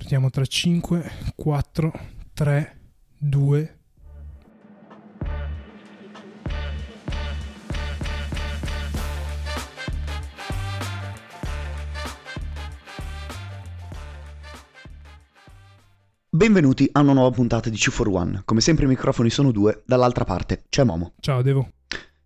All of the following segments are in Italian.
Partiamo tra 5, 4, 3, 2. Benvenuti a una nuova puntata di 2 for One. Come sempre i microfoni sono due, dall'altra parte c'è Momo. Ciao Devo.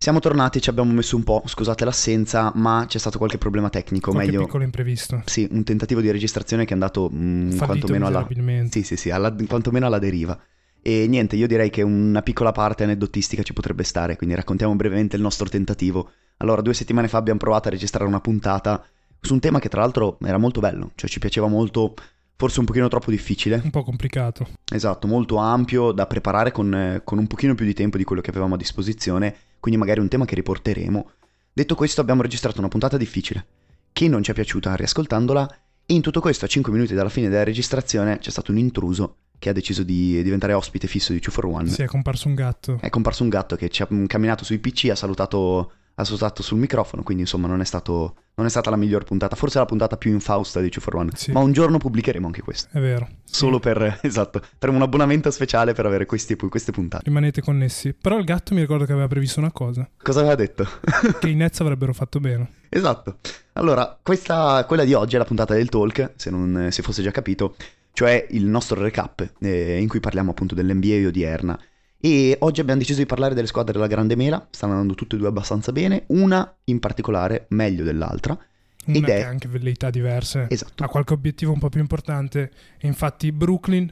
Siamo tornati, ci abbiamo messo un po', scusate l'assenza, ma c'è stato qualche problema tecnico, Qualche meglio... piccolo imprevisto. Sì, un tentativo di registrazione che è andato mm, Fallito quantomeno alla... Sì, sì, sì, alla- quantomeno alla deriva. E niente, io direi che una piccola parte aneddotistica ci potrebbe stare, quindi raccontiamo brevemente il nostro tentativo. Allora, due settimane fa abbiamo provato a registrare una puntata su un tema che tra l'altro era molto bello, cioè ci piaceva molto, forse un pochino troppo difficile. Un po' complicato. Esatto, molto ampio da preparare con, eh, con un pochino più di tempo di quello che avevamo a disposizione, quindi magari un tema che riporteremo. Detto questo abbiamo registrato una puntata difficile, che non ci è piaciuta riascoltandola, e in tutto questo a 5 minuti dalla fine della registrazione c'è stato un intruso che ha deciso di diventare ospite fisso di 2 for One. Sì, è comparso un gatto. È comparso un gatto che ci ha mm, camminato sui PC, ha salutato, ha salutato sul microfono, quindi insomma non è, stato, non è stata la miglior puntata, forse la puntata più infausta di 2 for One. Sì. Ma un giorno pubblicheremo anche questa. È vero. Sì. Solo per, esatto, per un abbonamento speciale per avere questi- queste puntate. Rimanete connessi. Però il gatto mi ricordo che aveva previsto una cosa. Cosa aveva detto? Che i Nets avrebbero fatto bene. esatto. Allora, questa, quella di oggi è la puntata del talk, se non si fosse già capito, cioè il nostro recap eh, in cui parliamo appunto dell'NBA odierna. E oggi abbiamo deciso di parlare delle squadre della Grande Mela, stanno andando tutte e due abbastanza bene, una in particolare meglio dell'altra. Una Ed che è- ha anche velleità diverse. Esatto. Ha qualche obiettivo un po' più importante. E infatti Brooklyn,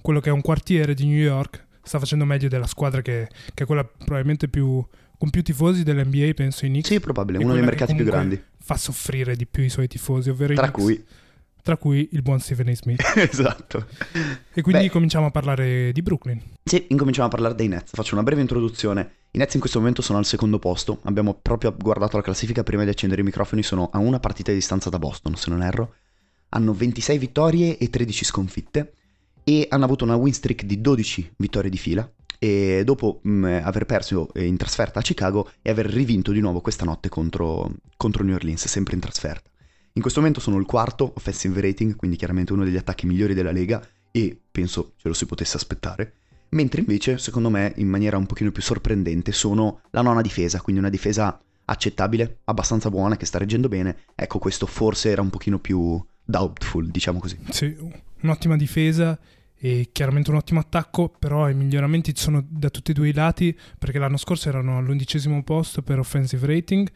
quello che è un quartiere di New York, sta facendo meglio della squadra che, che è quella probabilmente più con più tifosi dell'NBA, penso i Knicks. Sì, probabile, uno dei mercati più grandi. Fa soffrire di più i suoi tifosi, ovvero i Tra Knicks, cui... tra cui il buon Stephen A. Smith. esatto. E quindi Beh. cominciamo a parlare di Brooklyn. Sì, incominciamo a parlare dei Nets. Faccio una breve introduzione. I Nets in questo momento sono al secondo posto. Abbiamo proprio guardato la classifica prima di accendere i microfoni. Sono a una partita di distanza da Boston, se non erro. Hanno 26 vittorie e 13 sconfitte. E hanno avuto una win streak di 12 vittorie di fila. E dopo mh, aver perso in trasferta a Chicago e aver rivinto di nuovo questa notte contro, contro New Orleans, sempre in trasferta. In questo momento sono il quarto offensive rating, quindi chiaramente uno degli attacchi migliori della lega. E penso ce lo si potesse aspettare. Mentre invece, secondo me, in maniera un pochino più sorprendente, sono la nona difesa, quindi una difesa accettabile, abbastanza buona, che sta reggendo bene. Ecco, questo forse era un pochino più doubtful, diciamo così. Sì, un'ottima difesa e chiaramente un ottimo attacco, però i miglioramenti ci sono da tutti e due i lati, perché l'anno scorso erano all'undicesimo posto per offensive rating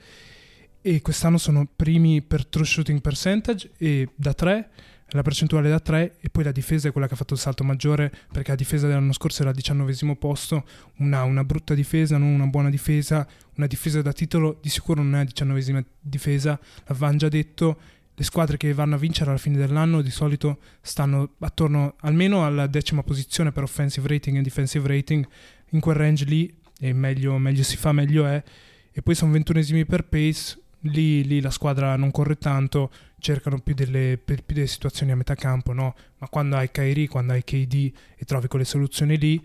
e quest'anno sono primi per true shooting percentage e da 3 la percentuale da 3 e poi la difesa è quella che ha fatto il salto maggiore perché la difesa dell'anno scorso era al diciannovesimo posto una, una brutta difesa, non una buona difesa una difesa da titolo di sicuro non è la diciannovesima difesa l'avevamo già detto le squadre che vanno a vincere alla fine dell'anno di solito stanno attorno almeno alla decima posizione per offensive rating e defensive rating in quel range lì e meglio, meglio si fa meglio è e poi sono ventunesimi per pace lì, lì la squadra non corre tanto cercano più delle, più delle situazioni a metà campo no? ma quando hai Kyrie quando hai KD e trovi quelle soluzioni lì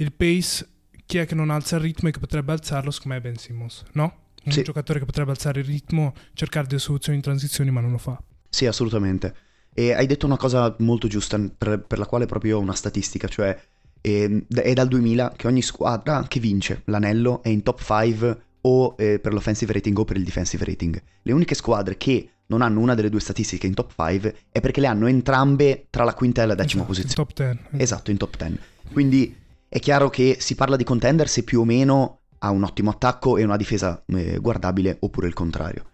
il pace chi è che non alza il ritmo e che potrebbe alzarlo secondo me è Ben Simmons no? un Sì. giocatore che potrebbe alzare il ritmo cercare delle soluzioni in transizioni ma non lo fa Sì, assolutamente. E hai detto una cosa molto giusta, per, per la quale proprio una statistica, cioè ehm, è dal 2000 che ogni squadra che vince l'anello è in top 5 o eh, per l'offensive rating o per il defensive rating. Le uniche squadre che non hanno una delle due statistiche in top 5 è perché le hanno entrambe tra la quinta e la decima Esatto, posizione. top 10 Esatto, in top 10. Quindi è chiaro che si parla di contender se più o meno ha un ottimo attacco e una difesa eh, guardabile oppure il contrario.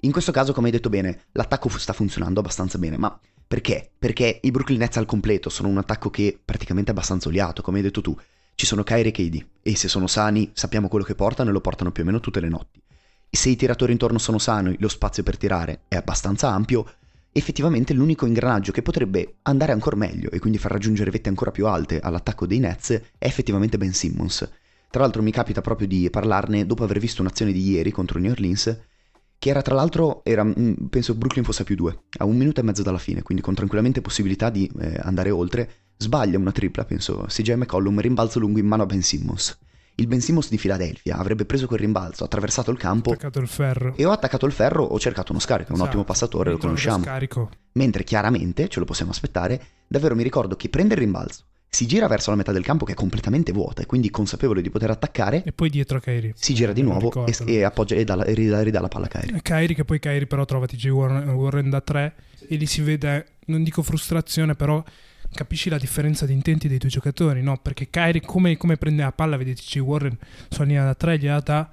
In questo caso, come hai detto bene, l'attacco sta funzionando abbastanza bene, ma perché? Perché i Brooklyn Nets al completo sono un attacco che è praticamente abbastanza oliato, come hai detto tu. Ci sono Kyrie e KD e se sono sani sappiamo quello che portano e lo portano più o meno tutte le notti. Se i tiratori intorno sono sani, lo spazio per tirare è abbastanza ampio, effettivamente l'unico ingranaggio che potrebbe andare ancora meglio e quindi far raggiungere vette ancora più alte all'attacco dei Nets è effettivamente Ben Simmons. Tra l'altro mi capita proprio di parlarne dopo aver visto un'azione di ieri contro New Orleans, che era tra l'altro, era, mm, penso Brooklyn fosse a più due, a un minuto e mezzo dalla fine, quindi con tranquillamente possibilità di eh, andare oltre, sbaglia una tripla, penso CJ McCollum, rimbalzo lungo in mano a Ben Simmons. il Ben Simmons di Philadelphia avrebbe preso quel rimbalzo, attraversato il campo il e ho attaccato il ferro, ho cercato uno scarico, è un Esatto. ottimo passatore, lo lo conosciamo. Scarico. Mentre chiaramente, ce lo possiamo aspettare, davvero mi ricordo che prende il rimbalzo, si gira verso la metà del campo che è completamente vuota e quindi consapevole di poter attaccare, E poi dietro a Kyrie. si gira di lo nuovo e, e appoggia e, dà la- e ridà, ridà la palla a Kyrie. E Kyrie che poi Kyrie però trova TJ Warren, Warren da 3 e lì si vede, non dico frustrazione, però capisci la differenza di intenti dei due giocatori, no? Perché Kyrie come, come prende la palla, vedi TJ Warren sulla linea da 3, gliela dà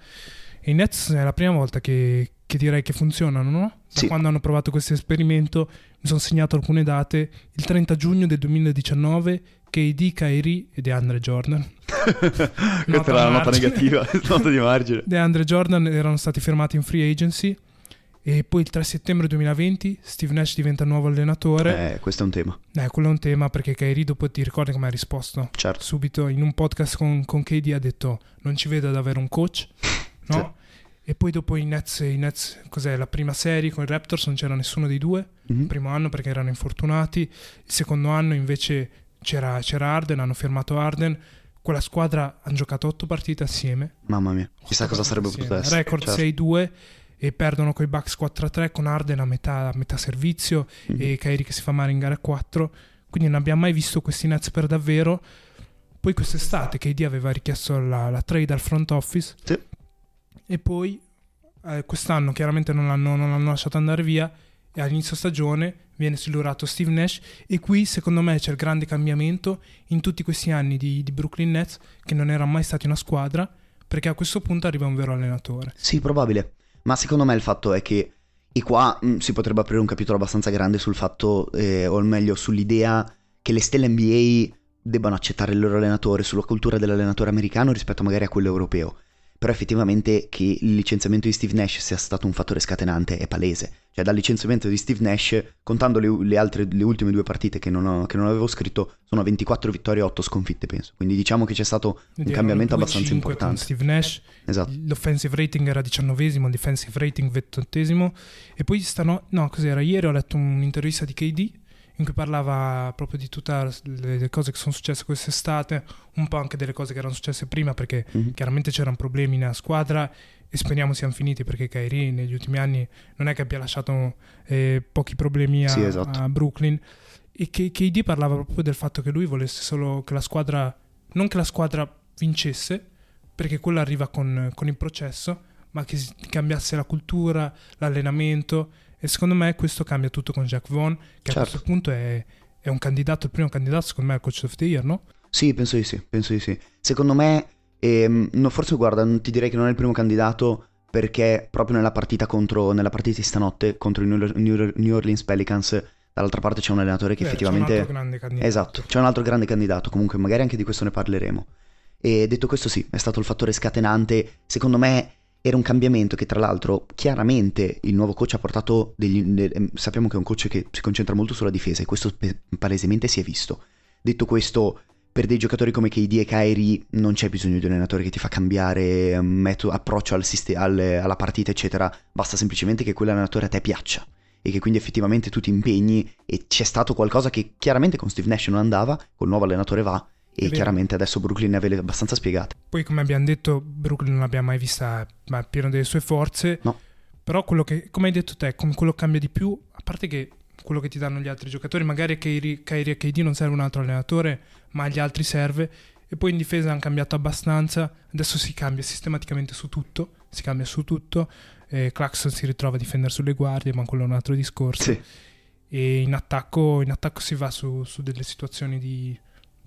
e i Nets è la prima volta che, che direi che funzionano, no? Da Sì. quando hanno provato questo esperimento mi sono segnato alcune date, il 30 giugno del 2019 KD, Kyrie e DeAndre Jordan. Questa Nota era la nota negativa, nota di margine. DeAndre Jordan erano stati firmati in free agency e poi il 3 settembre 2020 Steve Nash diventa nuovo allenatore. Eh, questo è un tema, Eh, quello è un tema perché Kyrie dopo ti ricordi come ha risposto? certo. Subito in un podcast con, con KD ha detto non ci vedo ad avere un coach, no? E poi dopo i Nets, i Nets, cos'è, la prima serie con i Raptors non c'era nessuno dei due, Mhm. il primo anno perché erano infortunati, il secondo anno invece c'era, c'era Arden, hanno firmato Arden, quella squadra hanno giocato otto partite assieme, Mamma mia, chissà cosa sarebbe potuto essere. Record certo. 6-2 e perdono con i Bucks 4-3 con Arden a metà, a metà servizio Mhm. e Kyrie che si fa male in gara 4. Quindi non abbiamo mai visto questi Nets per davvero. Poi quest'estate KD aveva richiesto la, la trade al front office Sì. e poi eh, quest'anno chiaramente non l'hanno, non l'hanno lasciato andare via e all'inizio stagione viene silurato Steve Nash e qui secondo me c'è il grande cambiamento in tutti questi anni di, di Brooklyn Nets che non era mai stati una squadra perché a questo punto arriva un vero allenatore. Sì, probabile. Ma secondo me il fatto è che, e qua mh, si potrebbe aprire un capitolo abbastanza grande sul fatto, eh, o meglio sull'idea che le stelle NBA debbano accettare il loro allenatore, sulla cultura dell'allenatore americano rispetto magari a quello europeo. Però effettivamente che il licenziamento di Steve Nash sia stato un fattore scatenante è palese. Cioè dal licenziamento di Steve Nash, contando le, le altre, le ultime due partite che non, ho- che non avevo scritto, sono 24 vittorie e 8 sconfitte penso. Quindi diciamo che c'è stato un cambiamento abbastanza 2-5 importante. Con Steve Nash, Esatto. l'offensive rating era 19 il defensive rating 28 e poi stano, no, cos'era? Ieri ho letto un'intervista di KD in cui parlava proprio di tutte le, cose che sono successe quest'estate, un po' anche delle cose che erano successe prima perché Mhm. chiaramente c'erano problemi nella squadra e speriamo siano finiti perché Kyrie negli ultimi anni non è che abbia lasciato eh, pochi problemi a, Sì, esatto. a Brooklyn e che KD parlava proprio del fatto che lui volesse solo che la squadra non che la squadra vincesse perché quello arriva con, con il processo ma che cambiasse la cultura l'allenamento e secondo me questo cambia tutto con Jack Vaughn che Certo. a questo punto è, è un candidato il primo candidato secondo me al coach of the year no? Sì, penso di sì, penso di sì. Secondo me, ehm, no, forse guarda, non ti direi che non è il primo candidato perché proprio nella partita contro, nella partita di stanotte contro i New, New- New Orleans Pelicans, dall'altra parte c'è un allenatore che Beh, c'è un effettivamente... altro grande candidato. Esatto, c'è un altro grande candidato, comunque magari anche di questo ne parleremo. E detto questo sì, è stato il fattore scatenante, secondo me era un cambiamento che tra l'altro chiaramente il nuovo coach ha portato degli... de- ehm, sappiamo che è un coach che si concentra molto sulla difesa e questo palesemente si è visto. Detto questo, per dei giocatori come KD e Kyrie non c'è bisogno di un allenatore che ti fa cambiare eh, metodo, approccio al siste- al- alla partita eccetera, basta semplicemente che quell'allenatore a te piaccia e che quindi effettivamente tu ti impegni e c'è stato qualcosa che chiaramente con Steve Nash non andava, col nuovo allenatore va e vero. chiaramente adesso Brooklyn ne aveva abbastanza spiegate. Poi, come abbiamo detto, Brooklyn non l'abbiamo mai vista ma pieno delle sue forze. No. Però quello che, come hai detto te, come quello cambia di più, a parte che quello che ti danno gli altri giocatori, magari Kyrie, Kyrie e KD non serve un altro allenatore, ma agli altri serve. E poi in difesa hanno cambiato abbastanza. Adesso si cambia sistematicamente su tutto. Si cambia su tutto. Eh, Claxton si ritrova a difendere sulle guardie, ma quello è un altro discorso. Sì, E in attacco, in attacco si va su, su delle situazioni di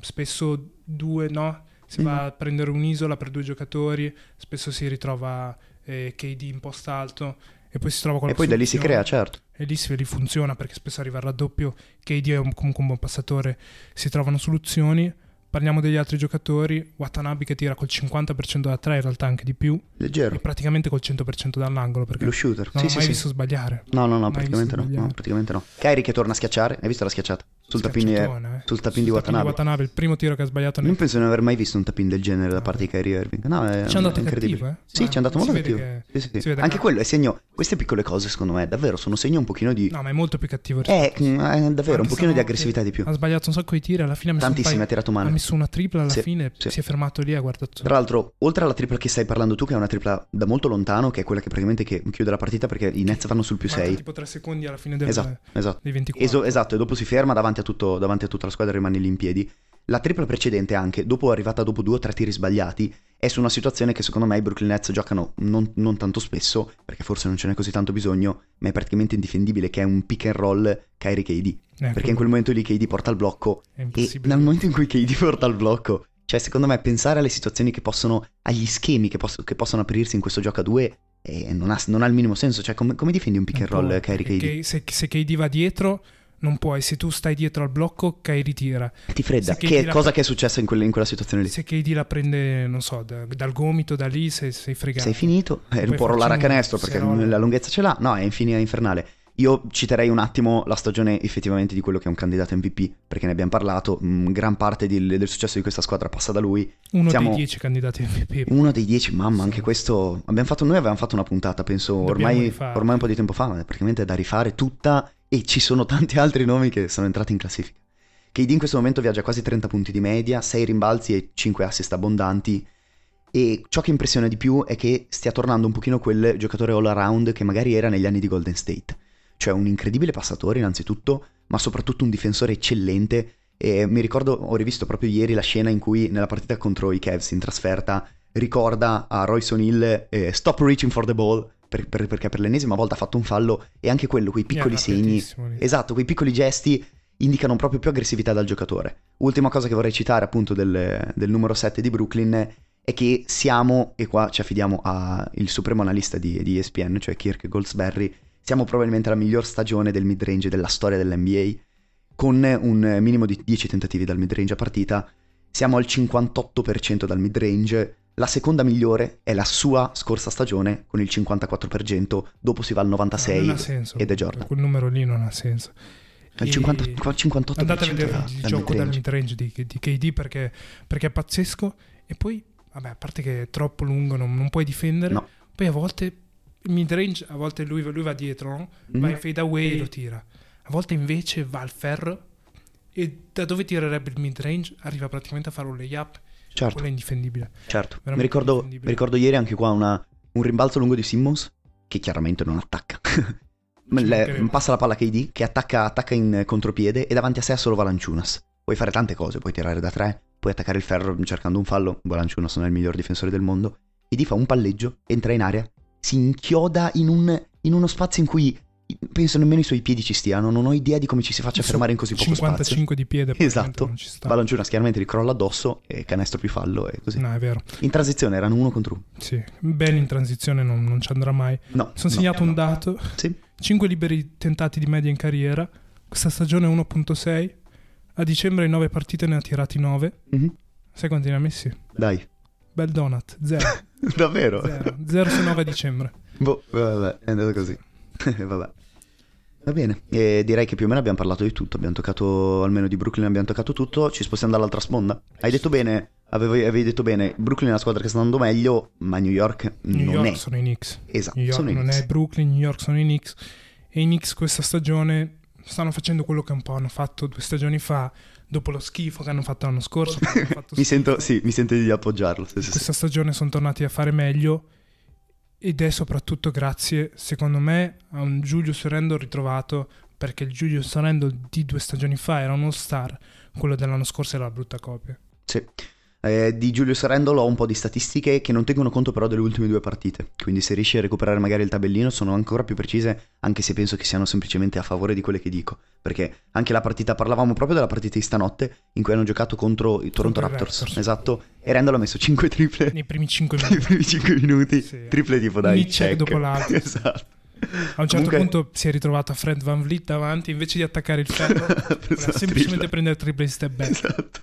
spesso due, no? Si Mhm. va a prendere un'isola per due giocatori, spesso si ritrova eh, KD in posto alto e poi si trova e qualche poi da lì si crea, certo. E lì, si- lì funziona perché spesso arriva il raddoppio. KD è un- comunque un buon passatore, si trovano soluzioni. Parliamo degli altri giocatori. Watanabe che tira col 50% da 3, in realtà anche di più, e Leggero, praticamente col 100% dall'angolo perché lo shooter. non sì, ho sì, mai sì. visto sbagliare. No, no, no, praticamente no, no, praticamente no. Kyrie che torna a schiacciare, hai visto la schiacciata? Sul tapin, di- eh. sul tapin di Watanabe. Watanabe, il primo tiro che ha sbagliato nel Non penso di non aver mai visto un tapin del genere da parte di Kyrie Irving. No, è, Ci è andato è incredibile. cattivo, eh? Sì, ci è andato molto cattivo. che- Sì, sì, Anche che- quello è segno. Queste piccole cose, secondo me, davvero sono segno un pochino di. No, ma è molto più cattivo Eh, rispetto- mm, è davvero un Anche pochino di aggressività di più. Ha sbagliato un sacco di tiri, alla fine ha messo, un Tantissimi, paio- ha tirato male. ha messo una tripla alla fine, si è fermato lì e ha guardato. Tra l'altro, oltre alla tripla che stai parlando tu, che è una tripla da molto lontano, che è quella che praticamente che chiude la partita perché i Nets vanno sul più Manca 6. tipo 3 secondi alla fine del, Esatto, esatto. dei 24. Eso- esatto, e dopo si ferma davanti a, tutto- davanti a tutta la squadra rimane lì in piedi. La tripla precedente anche, dopo arrivata dopo due o tre tiri sbagliati, è su una situazione che secondo me i Brooklyn Nets giocano non, non tanto spesso, perché forse non ce n'è così tanto bisogno, ma è praticamente indifendibile, che è un pick and roll Kyrie KD. Eh, Perché in quel momento lì KD porta il blocco e nel momento in cui KD porta il blocco, cioè secondo me pensare alle situazioni che possono, agli schemi che, poss- che possono aprirsi in questo gioco a due, eh, non, ha, non ha il minimo senso. Cioè come, come difendi un pick and roll Kyrie KD? Se, se KD va dietro, non puoi. Se tu stai dietro al blocco, Kyrie tira. Ti fredda, che cosa che è successa in, quelle- in quella situazione lì? Se KD la prende, non so, da- dal gomito, da lì, sei, sei fregato. Sei finito, eh, può rollare a canestro perché rolla. la lunghezza ce l'ha. No, è infine- infernale. Io citerei un attimo la stagione effettivamente di quello che è un candidato MVP, perché ne abbiamo parlato. mm, gran parte di- del successo di questa squadra passa da lui. Uno Siamo- dei dieci candidati MVP. Uno dei dieci, mamma, Sì. anche questo. Abbiamo fatto, noi avevamo fatto una puntata, penso, ormai, ormai un po' di tempo fa, ma è praticamente da rifare tutta. E ci sono tanti altri nomi che sono entrati in classifica. KD in questo momento viaggia quasi 30 punti di media, 6 rimbalzi e 5 assist abbondanti. E ciò che impressiona di più è che stia tornando un pochino quel giocatore all around che magari era negli anni di Golden State. Cioè un incredibile passatore innanzitutto, ma soprattutto un difensore eccellente. E mi ricordo, ho rivisto proprio ieri la scena in cui nella partita contro i Cavs in trasferta ricorda a Royce O'Neill eh, stop reaching for the ball per- per- perché per l'ennesima volta ha fatto un fallo e anche quello, quei piccoli Era segni. Esatto, quei piccoli gesti indicano proprio più aggressività dal giocatore. Ultima cosa che vorrei citare appunto del, del numero 7 di Brooklyn è che siamo, e qua ci affidiamo al supremo analista di, di ESPN, cioè Kirk Goldsberry, siamo probabilmente la miglior stagione del mid-range della storia dell'NBA, con un minimo di 10 tentativi dal mid-range a partita, siamo al 58% dal mid-range, la seconda migliore è la sua scorsa stagione con il 54%, dopo si va al No, 96 non ha senso. ed è Jordan. Quel numero lì non ha senso. Il E- 50, 58% Andate a vedere il gioco dal mid-range. di, di KD perché, perché è pazzesco. E poi, vabbè, a parte che è troppo lungo, non, non puoi difendere. No. Poi a volte il mid-range, a volte lui, lui va dietro, no? va in fade away e lo tira. A volte invece va al ferro e da dove tirerebbe il mid-range arriva praticamente a fare un layup. Certo, Quello è indifendibile. certo. Mi ricordo, indifendibile. mi ricordo ieri anche qua una- un rimbalzo lungo di Simmons che chiaramente non attacca. Le- passa la palla a KD che attacca, attacca in contropiede e davanti a sé ha solo Valanciunas. Puoi fare tante cose, puoi tirare da tre, puoi attaccare il ferro cercando un fallo. Valanciunas non è il miglior difensore del mondo. Di fa un palleggio, entra in area, si inchioda in, un- in uno spazio in cui penso nemmeno i suoi piedi ci stiano. Non ho idea di come ci si faccia fermare in così poco spazio. 55 di piede. Esatto. Non ci sta. Valanciunas chiaramente ricrolla addosso e canestro più fallo e così. No, è vero. In transizione erano uno contro uno. Sì, bene in transizione non, non ci andrà mai. No. Sono no. segnato un dato. Sì. 5 liberi tentati di media in carriera. Questa stagione 1.6. A dicembre in 9 partite ne ha tirati 9. Mhm. Sai quanti ne ha messi? Dai. Bel donut. 0. Davvero? 0 su 9 a dicembre. Boh, vabbè, è andato così. vabbè. Va bene, e direi che più o meno abbiamo parlato di tutto, abbiamo toccato, almeno di Brooklyn abbiamo toccato tutto, ci spostiamo dall'altra sponda. Hai detto bene, avevi, avevi detto bene, Brooklyn è la squadra che sta andando meglio, ma New York New non York è. sono i Knicks. Esatto, New York sono non Knicks. è Brooklyn, New York sono i Knicks. E i Knicks questa stagione stanno facendo quello che un po' hanno fatto due stagioni fa, dopo lo schifo che hanno fatto l'anno scorso. fatto Mi sento, sì, mi sento di appoggiarlo. sì, sì, sì. questa stagione sono tornati a fare meglio ed è soprattutto grazie, secondo me, a un Julius Randle ritrovato perché il Julius Randle di due stagioni fa era uno star, quello dell'anno scorso era la brutta copia. Sì. Eh, di Julius Randle ho un po' di statistiche che non tengono conto però delle ultime due partite, quindi se riesci a recuperare magari il tabellino sono ancora più precise, anche se penso che siano semplicemente a favore di quelle che dico, perché anche la partita, parlavamo proprio della partita di stanotte in cui hanno giocato contro i Toronto Contro Raptors, Raptors. esatto, e Randle ha messo 5 triple Nei primi 5 nei minuti. primi 5 minuti, Sì. triple tipo dai, Ogni check dopo l'altro. esatto. A un certo Comunque- punto si è ritrovato a Fred Van Vliet davanti, invece di attaccare il ferro, la semplicemente prendere triple step back. Esatto.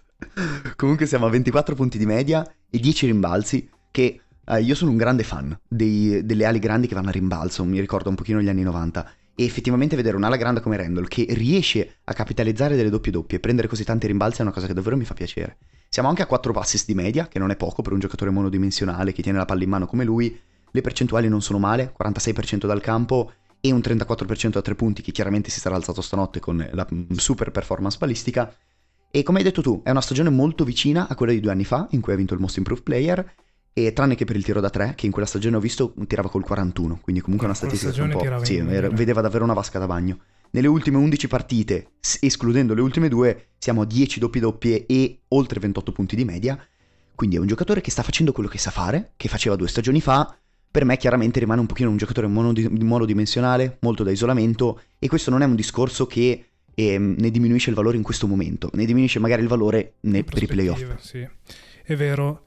Comunque siamo a 24 punti di media e 10 rimbalzi che eh, io sono un grande fan dei- delle ali grandi che vanno a rimbalzo, mi ricordo un pochino gli anni 90 E effettivamente vedere un'ala grande come Randall che riesce a capitalizzare delle doppie doppie e prendere così tanti rimbalzi è una cosa che davvero mi fa piacere. Siamo anche a 4 passes di media, che non è poco per un giocatore monodimensionale che tiene la palla in mano come lui. Le percentuali non sono male, 46% dal campo e un 34% a tre punti che chiaramente si sarà alzato stanotte con la super performance balistica. E come hai detto tu, è una stagione molto vicina a quella di due anni fa, in cui ha vinto il Most Improved Player, e tranne che per il tiro da tre, che in quella stagione ho visto tirava col 41, quindi comunque una statistica un po'... Sì, era, vedeva davvero una vasca da bagno. Nelle ultime 11 partite, escludendo le ultime due, siamo a 10 doppie doppie e oltre 28 punti di media. Quindi è un giocatore che sta facendo quello che sa fare, che faceva due stagioni fa, per me chiaramente rimane un pochino un giocatore monodimensionale, molto da isolamento e questo non è un discorso che ehm, ne diminuisce il valore in questo momento, ne diminuisce magari il valore ne, per i playoff. Sì, è vero,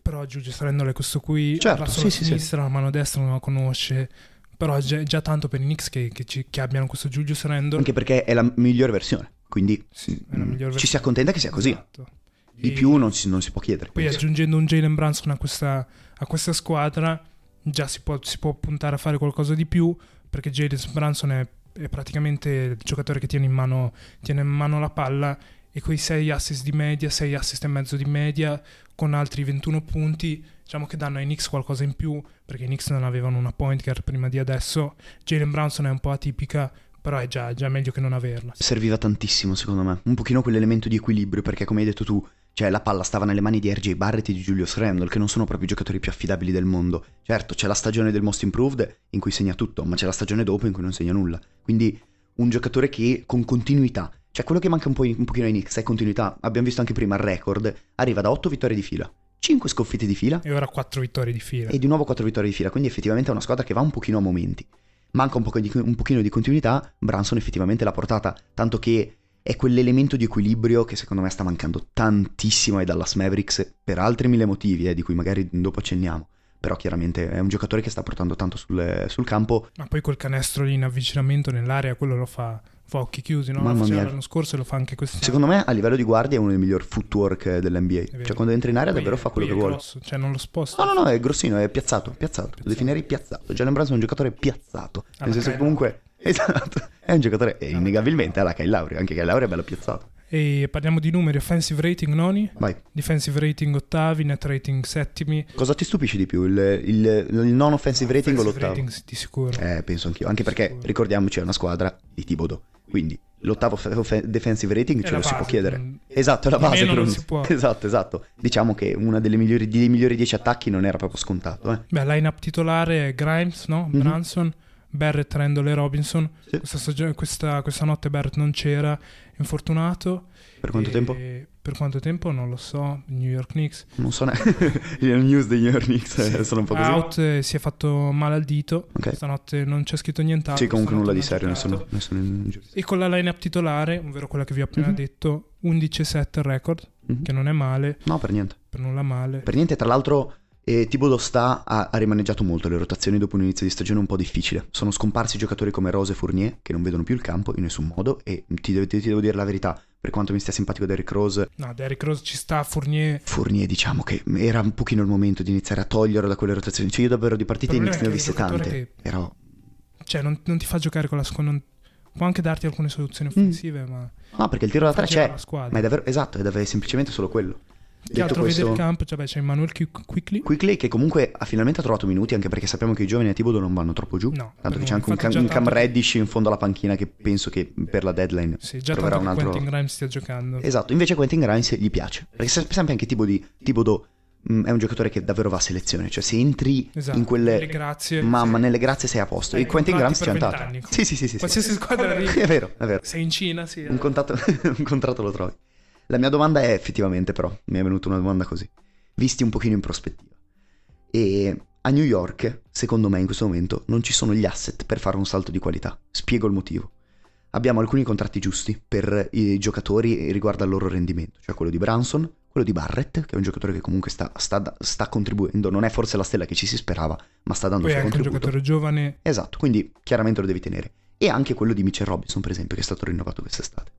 però Giugius Randall questo qui, certo, la sì, sì, sinistra, sì. la mano destra non la conosce, però è già, già tanto per i Knicks che, che, ci, che, abbiano questo Julius Randall. Anche perché è la migliore versione, quindi sì, migliore ci si accontenta che sia così. Esatto. Di e più non si, non si, può chiedere. Poi penso. aggiungendo un Jalen Brunson a questa, a questa squadra già si può, si può, puntare a fare qualcosa di più perché Jalen Brunson è, è, praticamente il giocatore che tiene in, mano, tiene in mano la palla e quei 6 assist di media, 6 assist e mezzo di media con altri 21 punti diciamo che danno ai Knicks qualcosa in più perché i Knicks non avevano una point guard prima di adesso. Jalen Brownson è un po' atipica però è già, già meglio che non averla. Serviva tantissimo secondo me. Un pochino quell'elemento di equilibrio perché come hai detto tu cioè la palla stava nelle mani di RJ Barrett e di Julius Randle, che non sono proprio i giocatori più affidabili del mondo. Certo, c'è la stagione del Most Improved in cui segna tutto, ma c'è la stagione dopo in cui non segna nulla. Quindi un giocatore che con continuità, cioè quello che manca un, po', un pochino ai Knicks è continuità. Abbiamo visto anche prima il record, arriva da 8 vittorie di fila. 5 sconfitte di fila. E ora 4 vittorie di fila. E di nuovo 4 vittorie di fila, quindi effettivamente è una squadra che va un pochino a momenti. Manca un, po di, un pochino di continuità, Branson effettivamente l'ha portata, tanto che è quell'elemento di equilibrio che secondo me sta mancando tantissimo ai Dallas Mavericks per altri mille motivi, eh, di cui magari dopo accenniamo. Però chiaramente è un giocatore che sta portando tanto sul, sul campo. Ma poi quel canestro di in avvicinamento nell'area, quello lo fa, fa occhi chiusi, no? Mamma mia. l'anno scorso e lo fa anche quest'anno. Secondo me a livello di guardia è uno dei migliori footwork dell'NBA. Cioè quando entra in area davvero fa quello che vuole. Grosso, cioè non lo sposta. No, no, no, è grossino, è piazzato, piazzato. piazzato. Lo definirei piazzato. Jalen Brunson è un giocatore piazzato. Alla Nel senso che comunque Esatto, è un giocatore e innegabilmente alla Kyle Lauri, anche Kyle Lauri è bello piazzato. E parliamo di numeri, offensive rating noni, Vai. defensive rating ottavi, net rating settimi. Cosa ti stupisce di più, il, il, il non offensive rating offensive o l'ottavo? rating di sicuro. Eh, penso anch'io, anche perché sicuro. ricordiamoci è una squadra di Tibodo, quindi l'ottavo defensive rating è ce lo si può chiedere. Non... Esatto, è la base per un... si può. Esatto, esatto. Diciamo che uno dei migliori 10 attacchi non era proprio scontato. Eh. Beh, line-up titolare è Grimes, no? Mm-hmm. Branson. Barrett, Randall e Robinson. Sì. Questa, stag- questa, questa, notte Barrett non c'era, infortunato. Per quanto tempo? Per quanto tempo non lo so, New York Knicks. Non so neanche, le news dei New York Knicks eh, sì. sono un po' così. Out eh, si è fatto male al dito, okay. stanotte non c'è scritto nient'altro. Sì, comunque nulla di serio, nessuno, nessuno in... E con la line-up titolare, ovvero quella che vi ho appena mm-hmm. detto, 11-7 il record, mm-hmm. che non è male. No, per niente. Per nulla male. Per niente, tra l'altro e Thibodeau sta ha, ha, rimaneggiato molto le rotazioni dopo un inizio di stagione un po' difficile. Sono scomparsi giocatori come Rose e Fournier che non vedono più il campo in nessun modo e ti, devo, ti devo dire la verità, per quanto mi stia simpatico Derrick Rose. No, Derrick Rose ci sta, Fournier. Fournier diciamo che era un pochino il momento di iniziare a toglierlo da quelle rotazioni. Cioè io davvero di partite ne ho viste tante, che... però... Cioè non, non, ti fa giocare con la squadra... Può anche darti alcune soluzioni mm. offensive, mm. ma... No, perché il tiro da tre c'è, ma è davvero... Esatto, è davvero semplicemente solo quello. Che altro questo... campo? Cioè, beh, c'è Emmanuel Quickly. Quickly che comunque ha finalmente trovato minuti anche perché sappiamo che i giovani a Tibodo non vanno troppo giù. No, tanto che c'è anche un, cam, un Cam Reddish in fondo alla panchina che penso che per la deadline sì, già troverà un altro... Quentin Grimes stia giocando. Esatto, invece Quentin Grimes gli piace. Perché sempre anche Tibodo, mm, è un giocatore che davvero va a selezione. Cioè se entri esatto, in quelle... Nelle grazie. Mamma, sì. nelle grazie sei a posto. E Quentin Grimes ci è andato. Sì, sì, sì, sì. Qualsiasi sì. squadra arrivi. è vero, è vero. Sei in Cina, sì. Un, contatto... un contratto lo trovi. La mia domanda è effettivamente però, mi è venuta una domanda così, visti un pochino in prospettiva. E a New York, secondo me in questo momento, non ci sono gli asset per fare un salto di qualità. Spiego il motivo. Abbiamo alcuni contratti giusti per i giocatori riguardo al loro rendimento, cioè quello di Branson, quello di Barrett, che è un giocatore che comunque sta, sta, sta contribuendo, non è forse la stella che ci si sperava, ma sta dando Poi il suo contributo. Poi è anche un giocatore giovane. Esatto, quindi chiaramente lo devi tenere. E anche quello di Mitchell Robinson, per esempio, che è stato rinnovato quest'estate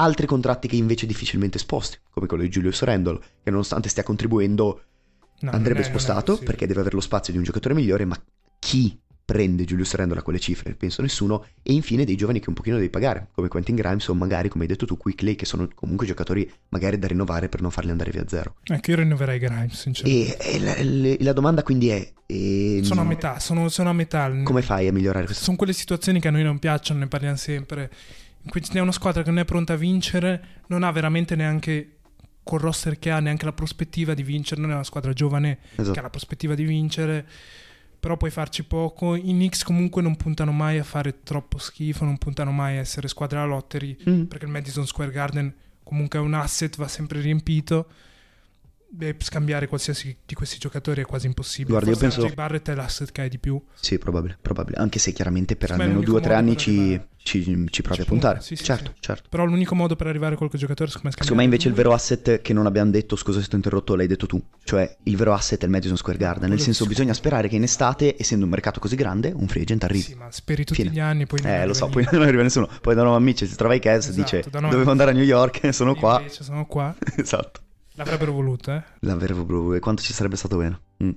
altri contratti che invece difficilmente esposti, come quello di Julius Randall, che nonostante stia contribuendo no, andrebbe è, spostato perché deve avere lo spazio di un giocatore migliore, ma chi prende Julius Randle a quelle cifre? Penso nessuno. E infine dei giovani che un pochino devi pagare, come Quentin Grimes o magari, come hai detto tu, Quickley, che sono comunque giocatori magari da rinnovare per non farli andare via zero. Ecco, io rinnoverei Grimes, sinceramente. E, e la, la, domanda quindi è... E, sono a metà, sono, sono a metà. Come fai a migliorare questo? Sono quelle situazioni che a noi non piacciono, ne parliamo sempre. In cui c'è una squadra che non è pronta a vincere, non ha veramente neanche col roster che ha neanche la prospettiva di vincere, non è una squadra giovane esatto. che ha la prospettiva di vincere però puoi farci poco. I Knicks comunque non puntano mai a fare troppo schifo, non puntano mai a essere squadra lottery, mm. perché il Madison Square Garden comunque è un asset, va sempre riempito Beh, scambiare qualsiasi di questi giocatori è quasi impossibile. Guarda, Forse io penso. Barrett è l'asset che hai di più. Sì, probabile, probabile. Anche se chiaramente per Secondo almeno due o tre anni ci, ci, ci, provi ci a puntare. Sì, sì, certo, sì. certo. Però l'unico modo per arrivare a qualche giocatore, secondo me, Secondo me invece il vero asset che non abbiamo detto, scusa se ti ho interrotto, l'hai detto tu. Cioè, il vero asset è il Madison Square Garden. Nel senso, bisogna sperare che in estate, essendo un mercato così grande, un free agent arrivi. Sì, ma speri tutti Fine. gli anni, poi Eh, lo so, poi non arriva nessuno. Poi Donovan Mitchell si trova i Cavs e dice: esatto, Dovevo andare a New York, sono qua. Invece sono qua. esatto. L'avrebbero voluto, eh? L'avrebbero voluto. E quanto ci sarebbe stato bene? Mm.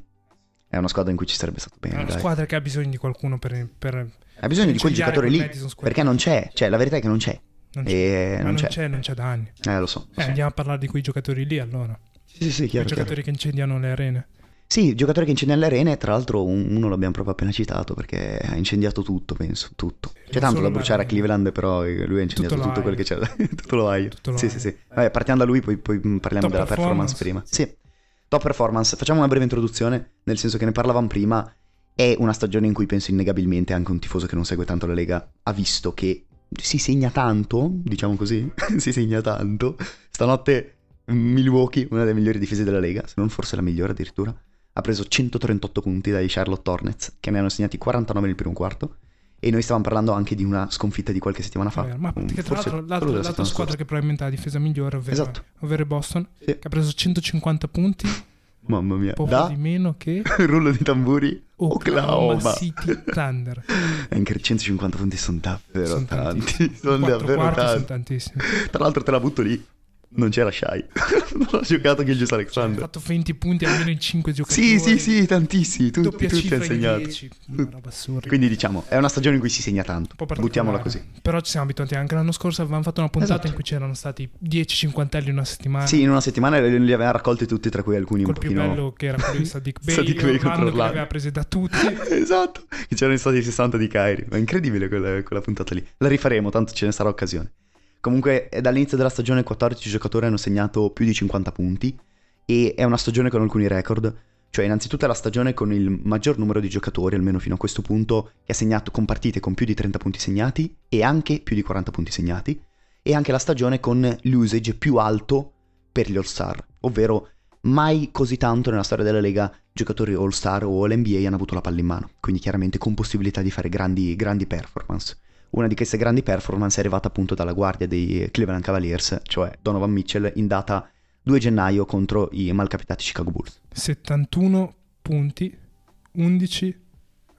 È una squadra in cui ci sarebbe stato bene. È una dai. squadra che ha bisogno di qualcuno per. per ha bisogno di quel giocatore lì. Perché non c'è. Cioè, la verità è che non c'è. Non c'è, non, non c'è. c'è. non c'è da anni. Eh, lo so. Lo eh, so. andiamo a parlare di quei giocatori lì allora. Sì, sì, sì, chiaro. Quei giocatori chiaro. che incendiano le arene. Sì, giocatore che incendia le arene, tra l'altro uno l'abbiamo proprio appena citato perché ha incendiato tutto, penso, tutto. C'è tanto da bruciare a Cleveland, però lui ha incendiato tutto, tutto quel che c'è. tutto lo hai. Tutto lo sì, sì, sì. Vabbè, partiamo da lui, poi, poi parliamo Top della performance. performance prima. Sì. Top performance, facciamo una breve introduzione, nel senso che ne parlavamo prima, è una stagione in cui penso innegabilmente anche un tifoso che non segue tanto la Lega ha visto che si segna tanto, diciamo così, si segna tanto. Stanotte Milwaukee, una delle migliori difese della Lega, se non forse la migliore addirittura, ha preso 138 punti dai Charlotte Hornets, che ne hanno segnati 49 nel primo quarto. E noi stavamo parlando anche di una sconfitta di qualche settimana fa. Ma perché tra l'altro l'altro, l'altra squadra che probabilmente ha la difesa migliore, ovvero, esatto. ovvero Boston, sì. che ha preso 150 punti. Mamma mia. Poco da? di meno che... rullo di tamburi. Oklahoma, Oklahoma City Thunder. Anche 150 punti sono davvero sono tanti. Sono davvero tanti. Sono tantissimi. Tra l'altro te la butto lì non c'era Shai. non ha giocato Gilgis Alexander. Ha fatto 20 punti almeno in 5 giocatori. Sì, sì, sì, tantissimi. Tu, Doppia tutti hanno segnato. 10. Quindi diciamo, è una stagione in cui si segna tanto. Buttiamola così. Però ci siamo abituati. Anche l'anno scorso avevamo fatto una puntata esatto. in cui c'erano stati 10 cinquantelli in una settimana. Sì, in una settimana li avevamo raccolti tutti, tra cui alcuni Col un pochino... più bello che era quello di Sadiq Bey. Sadiq Bey contro che aveva prese da tutti. esatto. Che c'erano stati 60 di Kairi. Ma incredibile quella, quella puntata lì. La rifaremo, tanto ce ne sarà occasione. Comunque dall'inizio della stagione 14 giocatori hanno segnato più di 50 punti e è una stagione con alcuni record. Cioè innanzitutto è la stagione con il maggior numero di giocatori, almeno fino a questo punto, che ha segnato con partite con più di 30 punti segnati e anche più di 40 punti segnati. E anche la stagione con l'usage più alto per gli All-Star, ovvero mai così tanto nella storia della Lega giocatori All-Star o All-NBA hanno avuto la palla in mano, quindi chiaramente con possibilità di fare grandi, grandi performance. Una di queste grandi performance è arrivata appunto dalla guardia dei Cleveland Cavaliers, cioè Donovan Mitchell, in data 2 gennaio contro i malcapitati Chicago Bulls. 71 punti, 11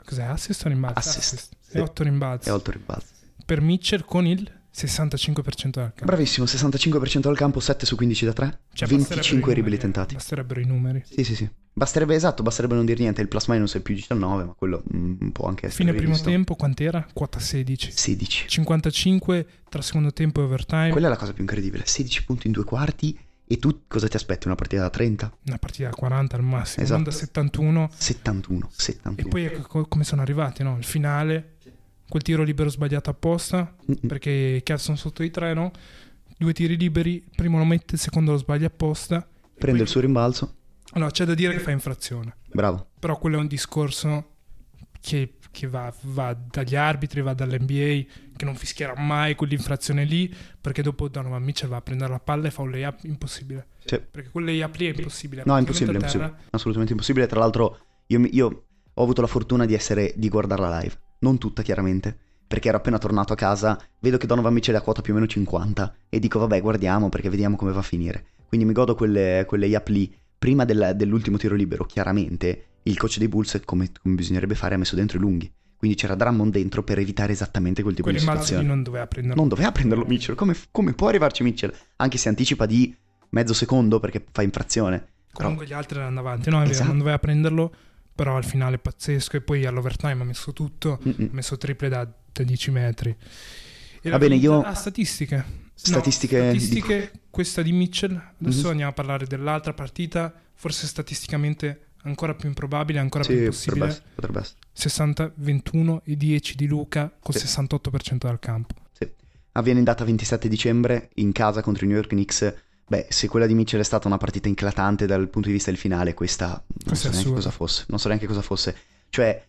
cos'è? Assist o rimbalzi? Assist. Assist. Sì. E 8 rimbalzi. E 8 rimbalzi. Per Mitchell con il 65% del campo. Bravissimo, 65% del campo, 7 su 15 da 3, cioè, 25 ribelli tentati. Basterebbero i numeri. Sì, sì, sì. Basterebbe, esatto, basterebbe non dire niente, il plus minus è più 19, ma quello mm, può anche essere Fine rivisto. primo tempo, quant'era? Quota 16. 16. 55 tra secondo tempo e overtime. Quella è la cosa più incredibile, 16 punti in due quarti e tu cosa ti aspetti? Una partita da 30? Una partita da 40 al massimo, esatto. non da 71. 71, 71. E poi ecco come sono arrivati, no? Il finale, quel tiro libero sbagliato apposta, perché Cavs sono sotto i tre, no? Due tiri liberi, il primo lo mette, il secondo lo sbaglia apposta. Prende il suo rimbalzo allora, c'è da dire che fa infrazione. Bravo. Però quello è un discorso che, che va, va, dagli arbitri, va dall'NBA, che non fischierà mai quell'infrazione lì, perché dopo Donovan Mitchell va a prendere la palla e fa un layup impossibile. Sì. Perché quel layup lì è impossibile. No, è impossibile, impossibile. Assolutamente impossibile. Tra l'altro, io, io ho avuto la fortuna di, essere, di guardarla live. Non tutta, chiaramente perché ero appena tornato a casa, vedo che Donovan Mitchell è a quota più o meno 50 e dico vabbè guardiamo perché vediamo come va a finire. Quindi mi godo quelle, quelle yap lì prima del, dell'ultimo tiro libero, chiaramente, il coach dei Bulls, come, come, bisognerebbe fare, ha messo dentro i lunghi. Quindi c'era Drummond dentro per evitare esattamente quel tipo Quelli di situazione. non doveva prenderlo. Non doveva prenderlo Mitchell. Come, come, può arrivarci Mitchell? Anche se anticipa di mezzo secondo perché fa infrazione. Comunque Però... gli altri erano davanti, no? Esatto. Non doveva prenderlo però al finale pazzesco e poi all'overtime ha messo tutto, Mm-mm. ha messo triple da, da 10 metri. E Va bene, io- Ah, statistiche. Statistiche No, di- statistiche, questa di Mitchell. Adesso Mhm. andiamo a parlare dell'altra partita, forse statisticamente ancora più improbabile, ancora più Sì, impossibile. potrebbe essere, potrebbe essere. 60, 21 e 10 di Luca con Sì. 68% dal campo. Avviene in data 27 dicembre in casa contro i New York Knicks. Beh, se quella di Mitchell è stata una partita eclatante dal punto di vista del finale, questa non so neanche cosa fosse. Non so neanche cosa fosse. Cioè,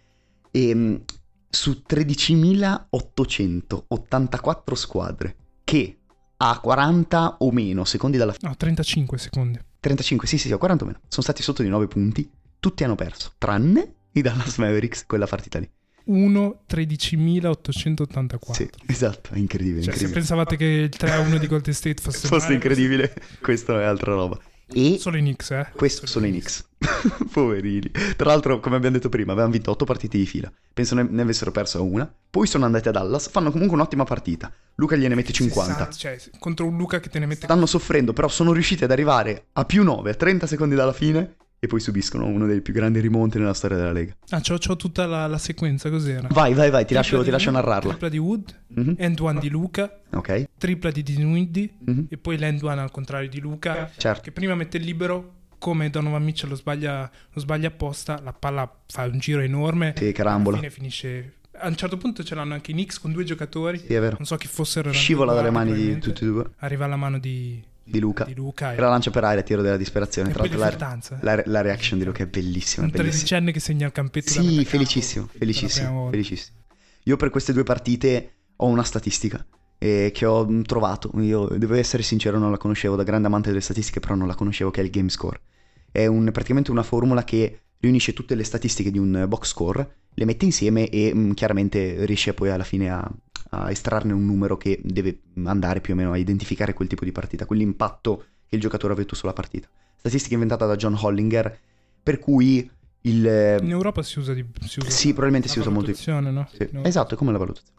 ehm, su 13.884 squadre che a 40 o meno secondi dalla fine, No, 35 secondi. 35, sì, sì, sì, a 40 o meno, sono stati sotto di 9 punti. Tutti hanno perso, tranne i Dallas Mavericks, quella partita lì. 1 13.884. Sì, esatto, è incredibile. Cioè, se incredibile. pensavate che il 3-1 di Golden State fosse, fosse male, incredibile, questa è altra roba. E Solo i Knicks, eh? questo sono i Knicks. Poverini. Tra l'altro, come abbiamo detto prima, avevano vinto 8 partite di fila. Penso ne, ne avessero persa una. Poi sono andati a Dallas, fanno comunque un'ottima partita. Luca gliene mette 50. 60, cioè, contro un Luca che te ne mette Stanno soffrendo, però sono riusciti ad arrivare a più 9 a 30 secondi dalla fine e poi subiscono uno dei più grandi rimonti nella storia della Lega. Ah, c'ho, c'ho tutta la, la sequenza, cos'era? Vai, vai, vai, ti lascio, ti lascio narrarla. Tripla di Wood, Mhm, end one di Luca, Ok, tripla di Dinwiddie mhm, e poi l'end one al contrario di Luca, certo. che prima mette il libero, come Donovan Mitchell lo sbaglia, lo sbaglia apposta, la palla fa un giro enorme, Sì, alla carambola. fine finisce... A un certo punto ce l'hanno anche i Knicks con due giocatori, Sì, è vero. non so chi fossero. Scivola dalle mani di tutti e due. Arriva alla mano di, Di Luca. di Luca e, la lancia per aria, tiro della disperazione. e Tra l'altro la, la, la reaction di Luca è bellissima. Un bellissima. tredicenne che segna il campetto Sì, campo felicissimo, prima felicissimo, felicissimo. Io per queste due partite ho una statistica eh, che ho mm, trovato. Io devo essere sincero, non la conoscevo da grande amante delle statistiche, però non la conoscevo che è il game score. È un- praticamente una formula che riunisce tutte le statistiche di un eh, box score, le mette insieme e mm, chiaramente riesce poi alla fine a, a estrarne un numero che deve andare più o meno a identificare quel tipo di partita, quell'impatto che il giocatore ha avuto sulla partita. Statistica inventata da John Hollinger, per cui il... eh, In Europa si usa di si usa Sì, probabilmente si usa molto di valutazione, no? sì. Esatto, è come la valutazione.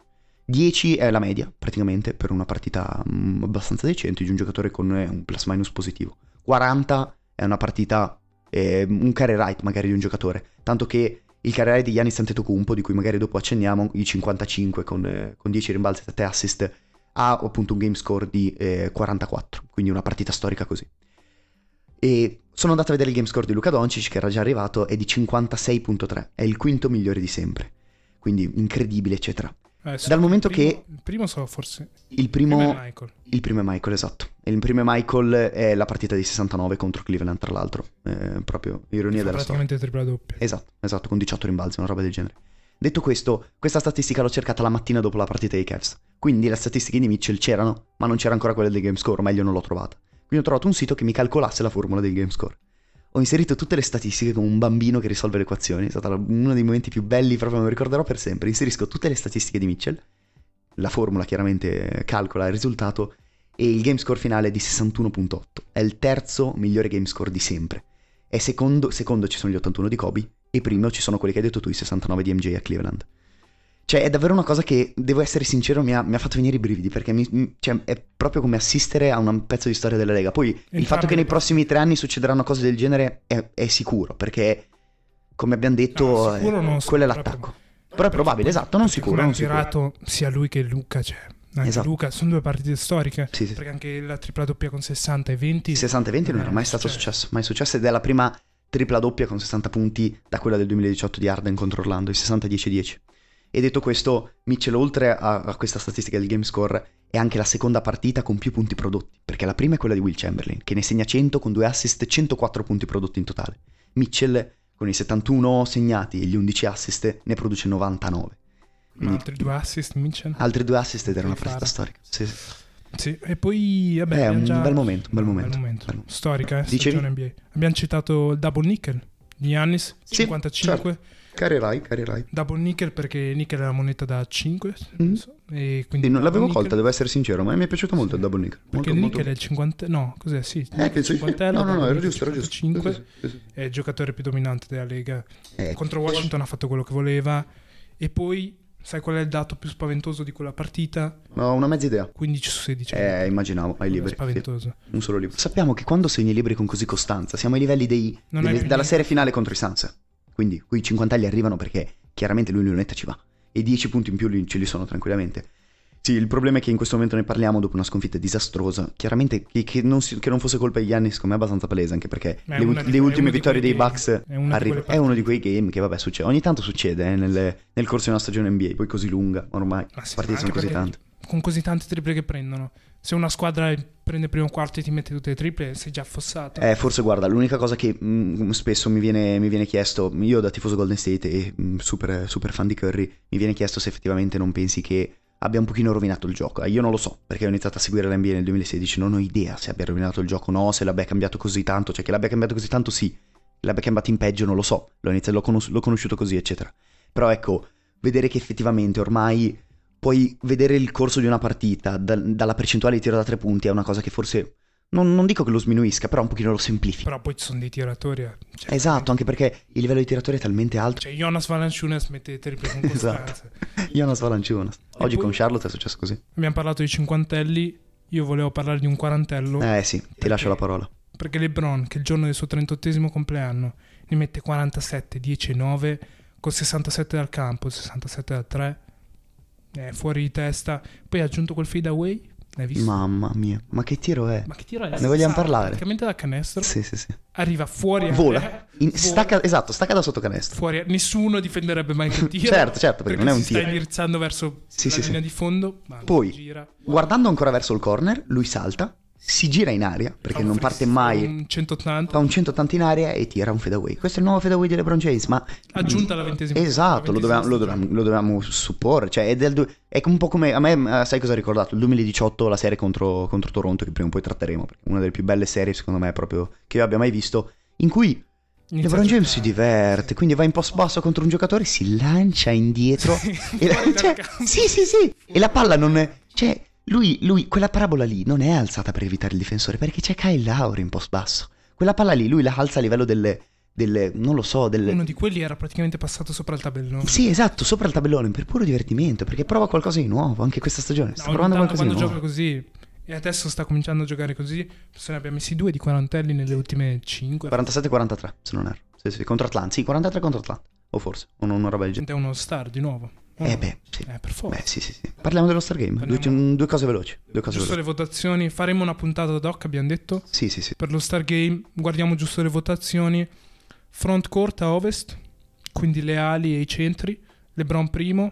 10 è la media, praticamente, per una partita mm, abbastanza decente di un giocatore con eh, un plus minus positivo. 40 è una partita, eh, un career right magari di un giocatore. Tanto che il right di Giannis Antetokounmpo, di cui magari dopo accenniamo, i 55 con, eh, con 10 rimbalzi e 7 assist, ha appunto un game score di eh, 44, quindi una partita storica così. E sono andato a vedere il game score di Luca Doncic, che era già arrivato, è di 56.3, è il quinto migliore di sempre. Quindi incredibile, eccetera. Eh, sì, Dal momento il primo- che- il primo so forse Il primo primo, è Michael. il primo è Michael, esatto. E il primo è Michael è la partita di 69 contro Cleveland, tra l'altro. Eh, proprio ironia della storia. praticamente tripla doppia. Esatto, esatto, con 18 rimbalzi, una roba del genere. Detto questo, questa statistica l'ho cercata la mattina dopo la partita dei Cavs. Quindi le statistiche di Mitchell c'erano, ma non c'era ancora quella del game score, o meglio non l'ho trovata. Quindi ho trovato un sito che mi calcolasse la formula del game score. Ho inserito tutte le statistiche come un bambino che risolve le equazioni, è stato uno dei momenti più belli, proprio me lo ricorderò per sempre. Inserisco tutte le statistiche di Mitchell, la formula chiaramente calcola il risultato e il game score finale è di 61.8. È il terzo migliore game score di sempre. E secondo, secondo ci sono gli 81 di Kobe e primo ci sono quelli che hai detto tu, i 69 di MJ a Cleveland. Cioè è davvero una cosa che, devo essere sincero, mi ha, mi ha fatto venire i brividi perché mi- cioè, è proprio come assistere a un pezzo di storia della Lega. Poi il Entrambe fatto che nei prossimi tre anni succederanno cose del genere è, è sicuro perché, come abbiamo detto, No, sicuro eh, quello è proprio- l'attacco. Però è probabile, esatto, non sicuro. come sicuro. tirato sia lui che Luca, cioè Esatto. Luca, sono due partite storiche. Sì, sì. Perché anche la tripla doppia con 60 e 20 60 e 20 non Eh, era mai stato cioè- successo, mai successo ed è la prima tripla doppia con 60 punti da quella del 2018 di Arden contro Orlando, i 60-10-10. E detto questo, Mitchell oltre a, a questa statistica del game score è anche la seconda partita con più punti prodotti, perché la prima è quella di Will Chamberlain, che ne segna 100 con due assist, 104 punti prodotti in totale. Mitchell con i 71 segnati e gli 11 assist ne produce 99. Ma Quindi altri due assist Mitchell. altri due assist ed era una partita storica. Sì, sì. Sì, e poi vabbè, È un già- bel momento, un bel momento. bel Bel- Storica, eh, Dicevi? Abbiamo citato il double nickel di Giannis, Sì, 55. Carirai, carirai. Double nickel perché nickel è la moneta da 5. Mhm. E Sì, quindi non l'avevo double colta, nickel, devo essere sincero, ma mi è piaciuto molto il double nickel. Perché Molto, il molto- nickel è il 50. No, cos'è? Sì, Eh, che sì. 50 No, no, no, era giusto, era giusto. 5 Sì, sì, sì, sì. è il giocatore più dominante della Lega. Eh, Contro Washington ha fatto quello che voleva. E poi, sai qual è il dato più spaventoso di quella partita? ho una mezza idea. 15 su 16. Eh, immaginavo, ai libri. sì. Spaventoso. Un solo libro. Sappiamo che quando segni libri con così costanza, siamo ai livelli dei, delle- della serie finale contro i Suns. Quindi quei cinquantelli arrivano perché chiaramente lui in lunetta ci va. E 10 punti in più ce li sono tranquillamente. Sì, il problema è che in questo momento ne parliamo dopo una sconfitta disastrosa. Chiaramente che, che non, si- che non fosse colpa degli anni, secondo me è abbastanza palese, anche perché le, ul- di- le ultime di vittorie dei quei Bucks game, è di quelle È uno di quei game che, vabbè, succede. Ogni tanto succede eh, nelle- nel corso di una stagione NBA, poi così lunga, ormai. Sì, Le partite sono così tante. Con così tante triple che prendono. Se una squadra prende primo quarto e ti mette tutte le triple, sei già affossato. Eh, forse guarda, l'unica cosa che mm, spesso mi viene, mi viene chiesto, io da tifoso Golden State e mm, super, super fan di Curry, mi viene chiesto se effettivamente non pensi che abbia un pochino rovinato il gioco. Eh, io non lo so, perché ho iniziato a seguire l'NBA nel 2016, non ho idea se abbia rovinato il gioco o no, se l'abbia cambiato così tanto, cioè che l'abbia cambiato così tanto sì, l'abbia cambiato in peggio non lo so, l'ho, iniziato, l'ho, conos- l'ho conosciuto così, eccetera. Però ecco, vedere che effettivamente ormai puoi vedere il corso di una partita da- dalla percentuale di tiro da tre punti è una cosa che forse... Non, non dico che lo sminuisca, però un pochino lo semplifica. Però poi ci sono dei tiratori. eh. Cioè, Esatto, anche perché il livello di tiratore è talmente alto. Cioè, Jonas Valanciunas mette le triple con Esatto. Jonas Valanciunas. Oggi poi- con Charlotte è successo così. Abbiamo parlato di cinquantelli. Io volevo parlare di un quarantello. Eh sì, ti lascio la parola. Perché LeBron, che il giorno del suo 38 compleanno, ne mette 47, 10 e 9, con 67 dal campo, 67 da 3. È fuori di testa. Poi ha aggiunto quel fade away. L'hai visto? Mamma mia, ma che tiro è? Ma che tiro è? Ne vogliamo parlare? Praticamente da canestro. Sì, sì, sì. Arriva fuori. Vola. In- vola, stacca, esatto, stacca da sotto canestro. fuori. Nessuno difenderebbe mai quel tiro. Certo, certo, perché non è un tiro. sta indirizzando verso Sì, la sì, linea sì. di fondo. Poi, gira. Guardando ancora verso il corner, lui salta, si gira in aria, perché non parte mai, Un 180. fa un 180 in aria e tira un fadeaway. Questo è il nuovo fadeaway di LeBron James, ma... Aggiunta alla ventesima. Esatto, lo dovevamo, lo dovevamo- lo dovevamo supporre. Cioè, è, del è un po' come. A me, eh, sai cosa ha ricordato? Il 2018, la serie contro, contro Toronto, che prima o poi tratteremo. Una delle più belle serie, secondo me, proprio che io abbia mai visto. In cui LeBron James si diverte. Quindi va in post basso contro un giocatore, si lancia indietro. e la- cioè, sì, sì, sì. E la palla non è. Cioè, lui, lui, quella parabola lì non è alzata per evitare il difensore, perché c'è Kyle Lowry in post basso. Quella palla lì, lui la alza a livello delle. delle non lo so, delle. Uno di quelli era praticamente passato sopra il tabellone. Sì, esatto, sopra il tabellone per puro divertimento, perché prova qualcosa di nuovo anche questa stagione. Sta No, provando qualcosa di quando nuovo. gioca così e adesso sta cominciando a giocare così, se ne abbiamo messi due di quarantelli nelle ultime 5. 47-43, se non erro. Sì, sì, contro Atlanta. Sì, 43 contro Atlanta. O forse, o non una roba del genere. È uno star di nuovo. Eh no? beh, sì. Eh, per forza. Beh, sì, sì, sì. Parliamo dello Star Game. Due, Parliamo- due cose veloci. Due cose Giusto veloci. le votazioni, faremo una puntata ad hoc, abbiamo detto, Sì, sì, sì. per lo Star Game. Guardiamo giusto le votazioni. Front court a ovest, quindi le ali e i centri. LeBron primo,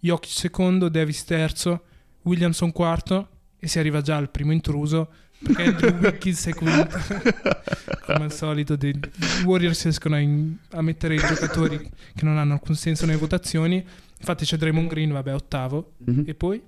Jokic secondo, Davis terzo, Williamson quarto e si arriva già al primo intruso perché Andrew Wiggins è quinto. Come al solito, i Warriors riescono a, in- a mettere i giocatori che non hanno alcun senso nelle votazioni. Infatti c'è Draymond Green, vabbè, ottavo. Mhm. E poi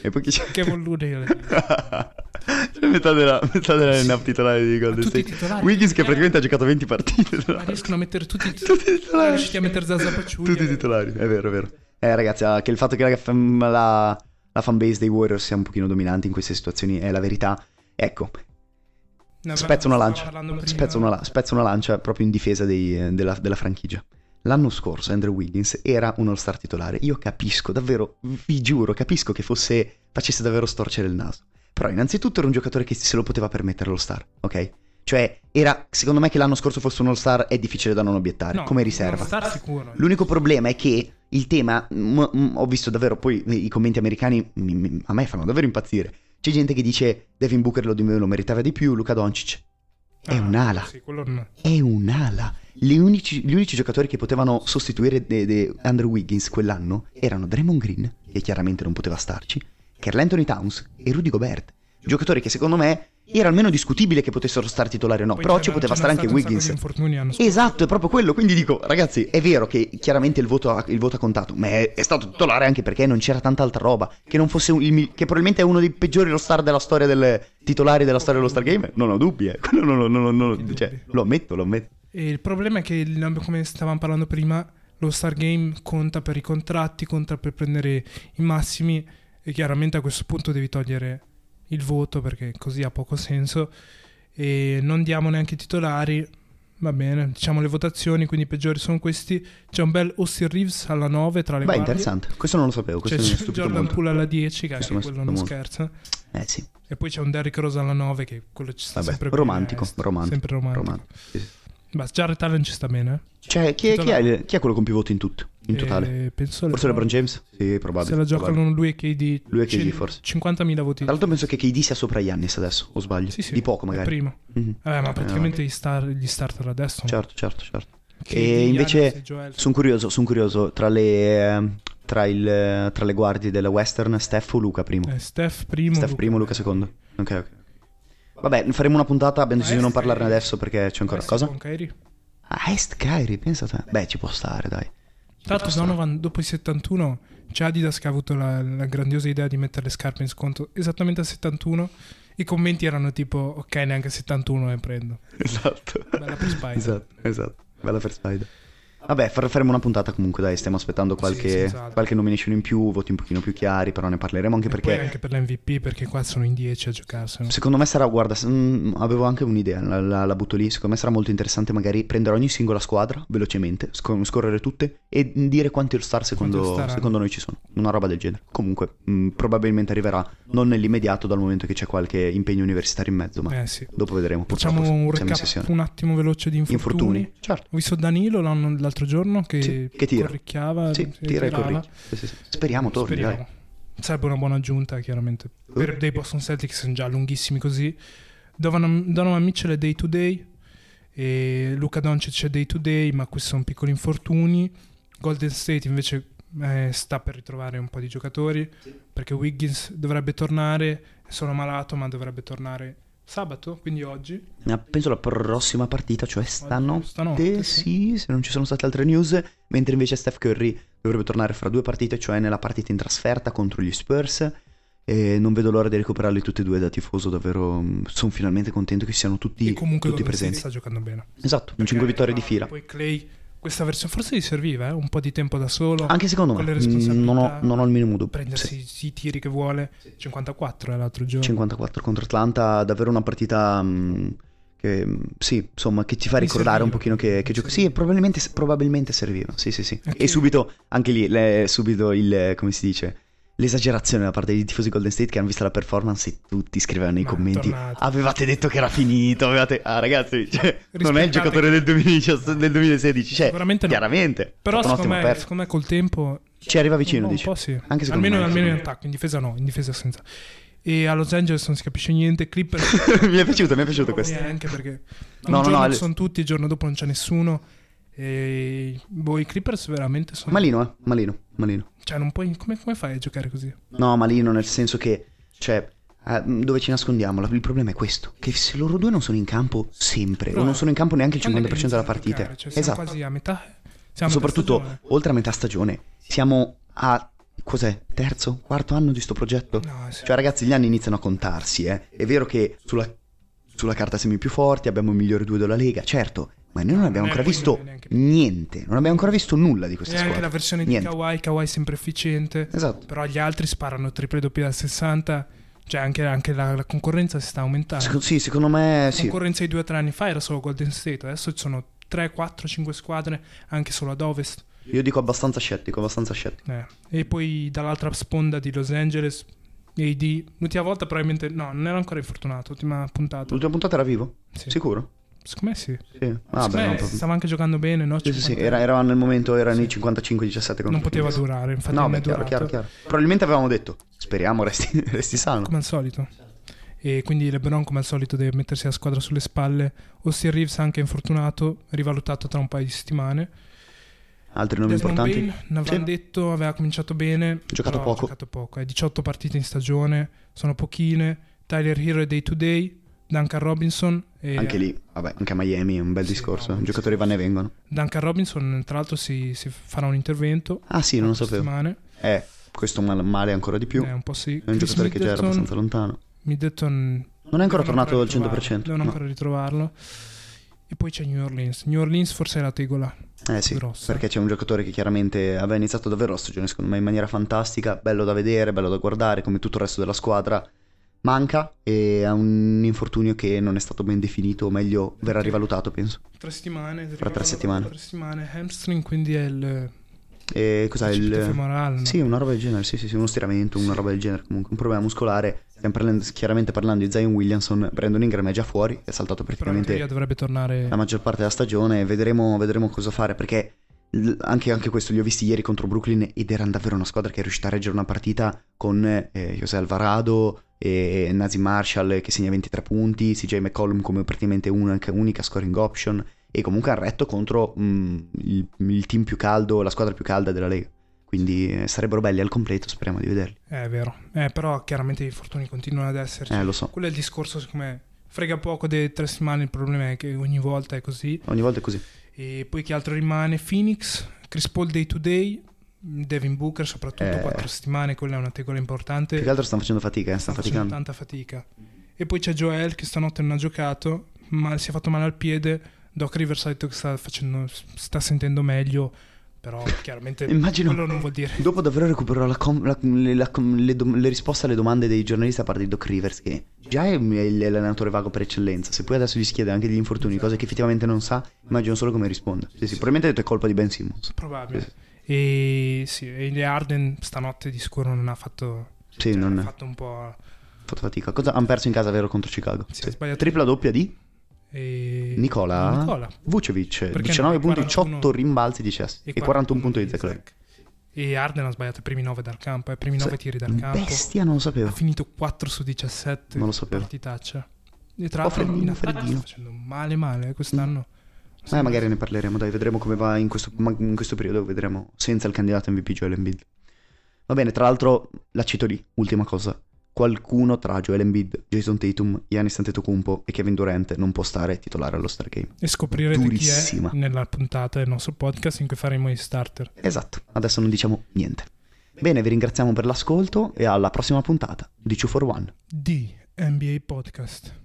E poi chi c'è? Kevin Looney. C'è metà della, metà della lineup titolare di Golden State. titolari. Wiggins che Eh, praticamente ha giocato 20 partite. Ma riescono a mettere tutti i Tutti i titolari. riusciti a mettere Zaza Paciuglia. Tutti i titolari, è vero, è vero. Eh ragazzi, ah, che il fatto che la, la, la fanbase dei Warriors sia un pochino dominante in queste situazioni è la verità. Ecco, Ne spezzo una lancia. Spezzo una, spezzo una lancia proprio in difesa dei- eh, della, della franchigia. L'anno scorso Andrew Wiggins era un all-star titolare. Io capisco, davvero, vi giuro, capisco che fosse facesse davvero storcere il naso. Però innanzitutto era un giocatore che se lo poteva permettere lo star, ok? Cioè, era, secondo me che l'anno scorso fosse un all-star è difficile da non obiettare, No, come riserva. uno star sicuro. L'unico problema è che il tema, m- m- ho visto davvero, poi i commenti americani mi- a me fanno davvero impazzire. C'è gente che dice Devin Booker lo, lo meritava di più, Luca Doncic. È Ah, un'ala, Sì, quello no. è un'ala. Gli unici, gli unici giocatori che potevano sostituire de- de Andrew Wiggins quell'anno erano Draymond Green, che chiaramente non poteva starci, Carl Anthony Towns e Rudy Gobert. Giocatori che secondo me era almeno discutibile che potessero stare titolari o no, Poi però ci poteva stare anche Wiggins. Esatto, è proprio quello. Quindi dico, ragazzi, è vero che chiaramente il voto ha, il voto ha contato, ma è, è stato titolare anche perché non c'era tanta altra roba. Che non fosse un- il che probabilmente è uno dei peggiori lo star della storia delle titolari della storia dello Star Game. Non ho dubbi, eh. Non- non- Che cioè, lo ammetto, lo ammetto. E il problema è che, come stavamo parlando prima, lo Star Game conta per i contratti, conta per prendere i massimi e chiaramente a questo punto devi togliere il voto perché così ha poco senso e non diamo neanche i titolari. Va bene, diciamo le votazioni, quindi i peggiori sono questi. C'è un bel Austin Reeves alla 9 tra le Beh, guardie. interessante. Questo non lo sapevo. C'è Questo ha stupito Jordan molto. Poole alla 10, che anche quello non stupito scherza. Eh sì. E poi c'è un Derrick Rose alla 9, che quello ci sta Vabbè, sempre romantico, eh, romantico, Sempre romantico. romantico. Sì. Ma Jared Allen ci sta bene. Cioè, chi è, chi, è, chi è quello con pivote in tutto? In totale? Eh, penso Forse LeBron James? Sì, probabile. Se la giocano probabile. lui e KD. Lui e KD, forse. 50.000 voti. Tra l'altro penso che KD sia sopra Giannis adesso, o sbaglio? Sì, sì, Di poco magari. primo. Mhm. Eh, ma praticamente gli, star- gli starter adesso. Certo, certo, certo. KD, E invece. Sono curioso, sono curioso. Tra le, ehm, tra, il- tra le guardie della Western, Steph o Luca primo? Eh, Steph primo. Steph primo, Luca secondo. Ok, ok. Vabbè, faremo una puntata, abbiamo deciso di non parlarne adesso perché c'è ancora cosa. con Kyrie. Ah, Est Kyrie, pensa a te. Beh, ci può stare, dai. Tra l'altro Donovan dopo i 71 c'è Adidas che ha avuto la, la grandiosa idea di mettere le scarpe in sconto esattamente a 71. I commenti erano tipo ok neanche a 71 ne prendo. Esatto. Bella per Spider. esatto, esatto. Bella per Spider. Vabbè, far- faremo una puntata comunque, dai, stiamo aspettando qualche, Sì, senz'altro. qualche nomination in più, voti un pochino più chiari, però ne parleremo anche E perché... anche per l'MVP perché qua sono in 10 a giocarselo. Secondo me sarà, guarda, mm, avevo anche un'idea, la, la- la butto lì, secondo me sarà molto interessante magari prendere ogni singola squadra velocemente, sc- scorrere tutte e dire quanti All-Star secondo, secondo noi ci sono, una roba del genere. Comunque, mm, probabilmente arriverà non nell'immediato dal momento che c'è qualche impegno universitario in mezzo, ma Eh sì. dopo vedremo. Facciamo un recap un attimo veloce di infortuni. Infortuni, certo. Ho visto Danilo l'anno- l'altro giorno che, Sì, che tira. corricchiava, Sì, tira e. Sì, sì. Speriamo torni, Speriamo. Sarebbe una buona aggiunta, chiaramente. Per dei Boston Celtics sono già lunghissimi così. Donovan, Donovan Mitchell è day to day. E Luca Doncic è day to day, ma questi sono piccoli infortuni. Golden State invece eh, sta per ritrovare un po' di giocatori. Perché Wiggins dovrebbe tornare. Sono malato, ma dovrebbe tornare sabato, quindi oggi. Penso la prossima partita, cioè stanotte, stanotte, sì. sì. se non ci sono state altre news, mentre invece Steph Curry dovrebbe tornare fra due partite, cioè nella partita in trasferta contro gli Spurs. E non vedo l'ora di recuperarli tutti e due da tifoso, davvero sono finalmente contento che siano tutti, e comunque tutti presenti. sta giocando bene. Esatto, in 5 vittorie di fila. Poi Clay, questa versione forse gli serviva, eh, un po' di tempo da solo. Anche secondo con me, non ho, non ho il minimo dubbio. prendersi Sì. i tiri che vuole. 54 è l'altro giorno. 54 contro Atlanta, davvero una partita mm, che mm, sì, insomma, che ci fa Mi ricordare un serviva. pochino che, che gioca. Sì, probabilmente, probabilmente serviva. Sì, sì, sì. Ok. E subito, anche lì, le- subito il, come si dice, l'esagerazione da parte dei tifosi Golden State che hanno visto la performance e tutti scrivevano nei Ma commenti. tornati. Avevate detto che era finito, avevate... Ah ragazzi, cioè, non è il giocatore del, 2017 del 2016, cioè, Sicuramente no. chiaramente. Però ha fatto secondo un me, secondo me col tempo... Ci arriva vicino, un dici. po' sì. Anche almeno, me, almeno in attacco, in difesa no, in difesa senza. E a Los Angeles non si capisce niente. Clippers me. mi è piaciuto, mi è piaciuto questo. neanche perché No, un no, no, ci le- sono tutti, il giorno dopo non c'è nessuno. E boh, i Clippers veramente sono... Malino, eh, malino, malino. Cioè, non puoi... Come, come fai a giocare così? No, malino nel senso che, cioè, eh, dove ci nascondiamo? Il problema è questo, che se loro due non sono in campo sempre, o No, non sono in campo neanche il Quando 50% è che della partita. giocare? Cioè, siamo esatto. quasi a metà. Siamo metà Soprattutto, stagione. oltre a metà stagione, siamo a, cos'è, terzo, quarto anno di sto progetto? No, sì. Cioè, ragazzi, gli anni iniziano a contarsi, eh. È vero che sulla, sulla carta siamo i più forti, abbiamo il migliore due della Lega, certo, ma noi non abbiamo ancora neanche visto noi, neanche niente, non abbiamo ancora visto nulla di questa E anche squadra. la versione Niente. di Kawhi, Kawhi sempre efficiente. Esatto. Però gli altri sparano triple doppie da 60. Cioè, anche, anche la, la concorrenza si sta aumentando. Seco- sì, secondo me La sì. concorrenza di due o tre anni fa era solo Golden State. Adesso ci sono 3, 4, 5 squadre, anche solo ad ovest. Io dico abbastanza scettico, abbastanza scettico. Eh. E poi dall'altra sponda di Los Angeles, AD. L'ultima volta probabilmente... No, non era ancora infortunato. Ultima puntata. L'ultima puntata era vivo? Sì. Sicuro? Secondo me sì. Sì. Me non proprio- stava anche giocando bene, no? Sì, sì, sì, 50. era, era nel momento, era nei Sì. 55-17 contro Non poteva durare, infatti No, beh, chiaro, chiaro, chiaro. Probabilmente avevamo detto, speriamo resti, resti sano. come al solito. E quindi LeBron, come al solito, deve mettersi la squadra sulle spalle. Austin Reeves, anche infortunato, rivalutato tra un paio di settimane. Altri nomi Desmond importanti? Bain, ne avevamo Sì. detto, aveva cominciato bene. Giocato però ha poco. giocato poco. È 18 partite in stagione, sono pochine. Tyler Hero è day to day. Duncan Robinson. E Anche lì, vabbè, anche a Miami è un bel Sì, discorso. no, I giocatori vanno e vengono. Duncan Robinson, tra l'altro, si, si farà un intervento. Ah sì, non lo sapevo. settimane. Eh, questo mal- male ancora di più. Eh, un po' sì. È un Chris giocatore che già era Middleton- abbastanza lontano. Middleton Non è ancora tornato al ritrovarlo, 100%. Devono no. ancora ritrovarlo. E poi c'è New Orleans. New Orleans forse è la tegola. Eh sì, grossa. perché c'è un giocatore che chiaramente aveva iniziato davvero la stagione secondo me in maniera fantastica, bello da vedere, bello da guardare, come tutto il resto della squadra. Manca e ha un infortunio che non è stato ben definito, o meglio verrà rivalutato penso. Tre settimane. tre rivalutato settimane. Tre settimane. Hamstring, quindi è il E cos'è il... femorale, no? Sì, una roba del genere, sì, sì, sì, uno stiramento, una roba del genere, comunque un problema muscolare. Parlando- chiaramente parlando di Zion Williamson, Brandon Ingram è già fuori, è saltato praticamente tornare... la maggior parte della stagione vedremo, vedremo cosa fare perché anche, anche questo li ho visti ieri contro Brooklyn ed erano davvero una squadra che è riuscita a reggere una partita con eh, José Alvarado e Nazim Marshall che segna 23 punti, CJ McCollum come praticamente unica, unica scoring option e comunque ha retto contro mm, il, il team più caldo, la squadra più calda della Lega. Quindi eh, sarebbero belli al completo, speriamo di vederli. È vero. Eh, però chiaramente gli infortuni continuano ad esserci. Eh, lo so, Quello è il discorso, secondo me. Frega poco delle tre settimane, il problema è che ogni volta è così. ogni volta è così. E poi che altro rimane? Phoenix, Chris Paul day to day, Devin Booker soprattutto, Eh. quattro settimane, quella è una tegola importante. Più che altro stanno facendo fatica, eh, stanno faticando. tanta fatica. E poi c'è Joel che stanotte non ha giocato, ma si è fatto male al piede. Doc Rivers ha detto che sta, facendo, sta sentendo meglio, però chiaramente Immagino- quello non vuol dire. Dopo davvero recupererò la com- la- le, la le dom- le risposte alle domande dei giornalisti a parte di Doc Rivers, che già è l'allenatore vago per eccellenza. Se poi adesso gli chiede anche degli infortuni, cose che effettivamente non sa, immagino solo come risponde. Sì, sì, probabilmente ha detto è colpa di Ben Simmons. Probabile. Sì, E sì, e Arden stanotte di sicuro non ha fatto, Sì, cioè, non ha ha fatto un po'... fatto fatica. Cosa hanno perso in casa, vero, contro Chicago? Sì, ha sbagliato. Tripla doppia di E... Nicola Nicola. Vucevic, Perché 19 no? punti, 41 18 rimbalzi di cessi e 41 punti di Zach Lavine. E Arden ha sbagliato i primi 9 dal campo, i primi 9 Sì, tiri dal campo. Bestia, non lo sapevo. Ha finito 4 su 17. Non lo sapevo. Partitaccia. E tra po' l'altro freddino, in attacco sta facendo male male eh, quest'anno. Eh, magari ne parleremo, dai, vedremo come va in questo, ma- in questo periodo, vedremo senza il candidato MVP Joel Embiid. Va bene, tra l'altro, la cito lì, ultima cosa. Qualcuno tra Joel Embiid, Jason Tatum, Giannis Antetokounmpo e Kevin Durant non può stare titolare allo Star Game. E scoprirete chi Durissima. è nella puntata del nostro podcast in cui faremo i starter. Esatto, adesso non diciamo niente. Bene, vi ringraziamo per l'ascolto e alla prossima puntata di 2 for 1. di NBA Podcast.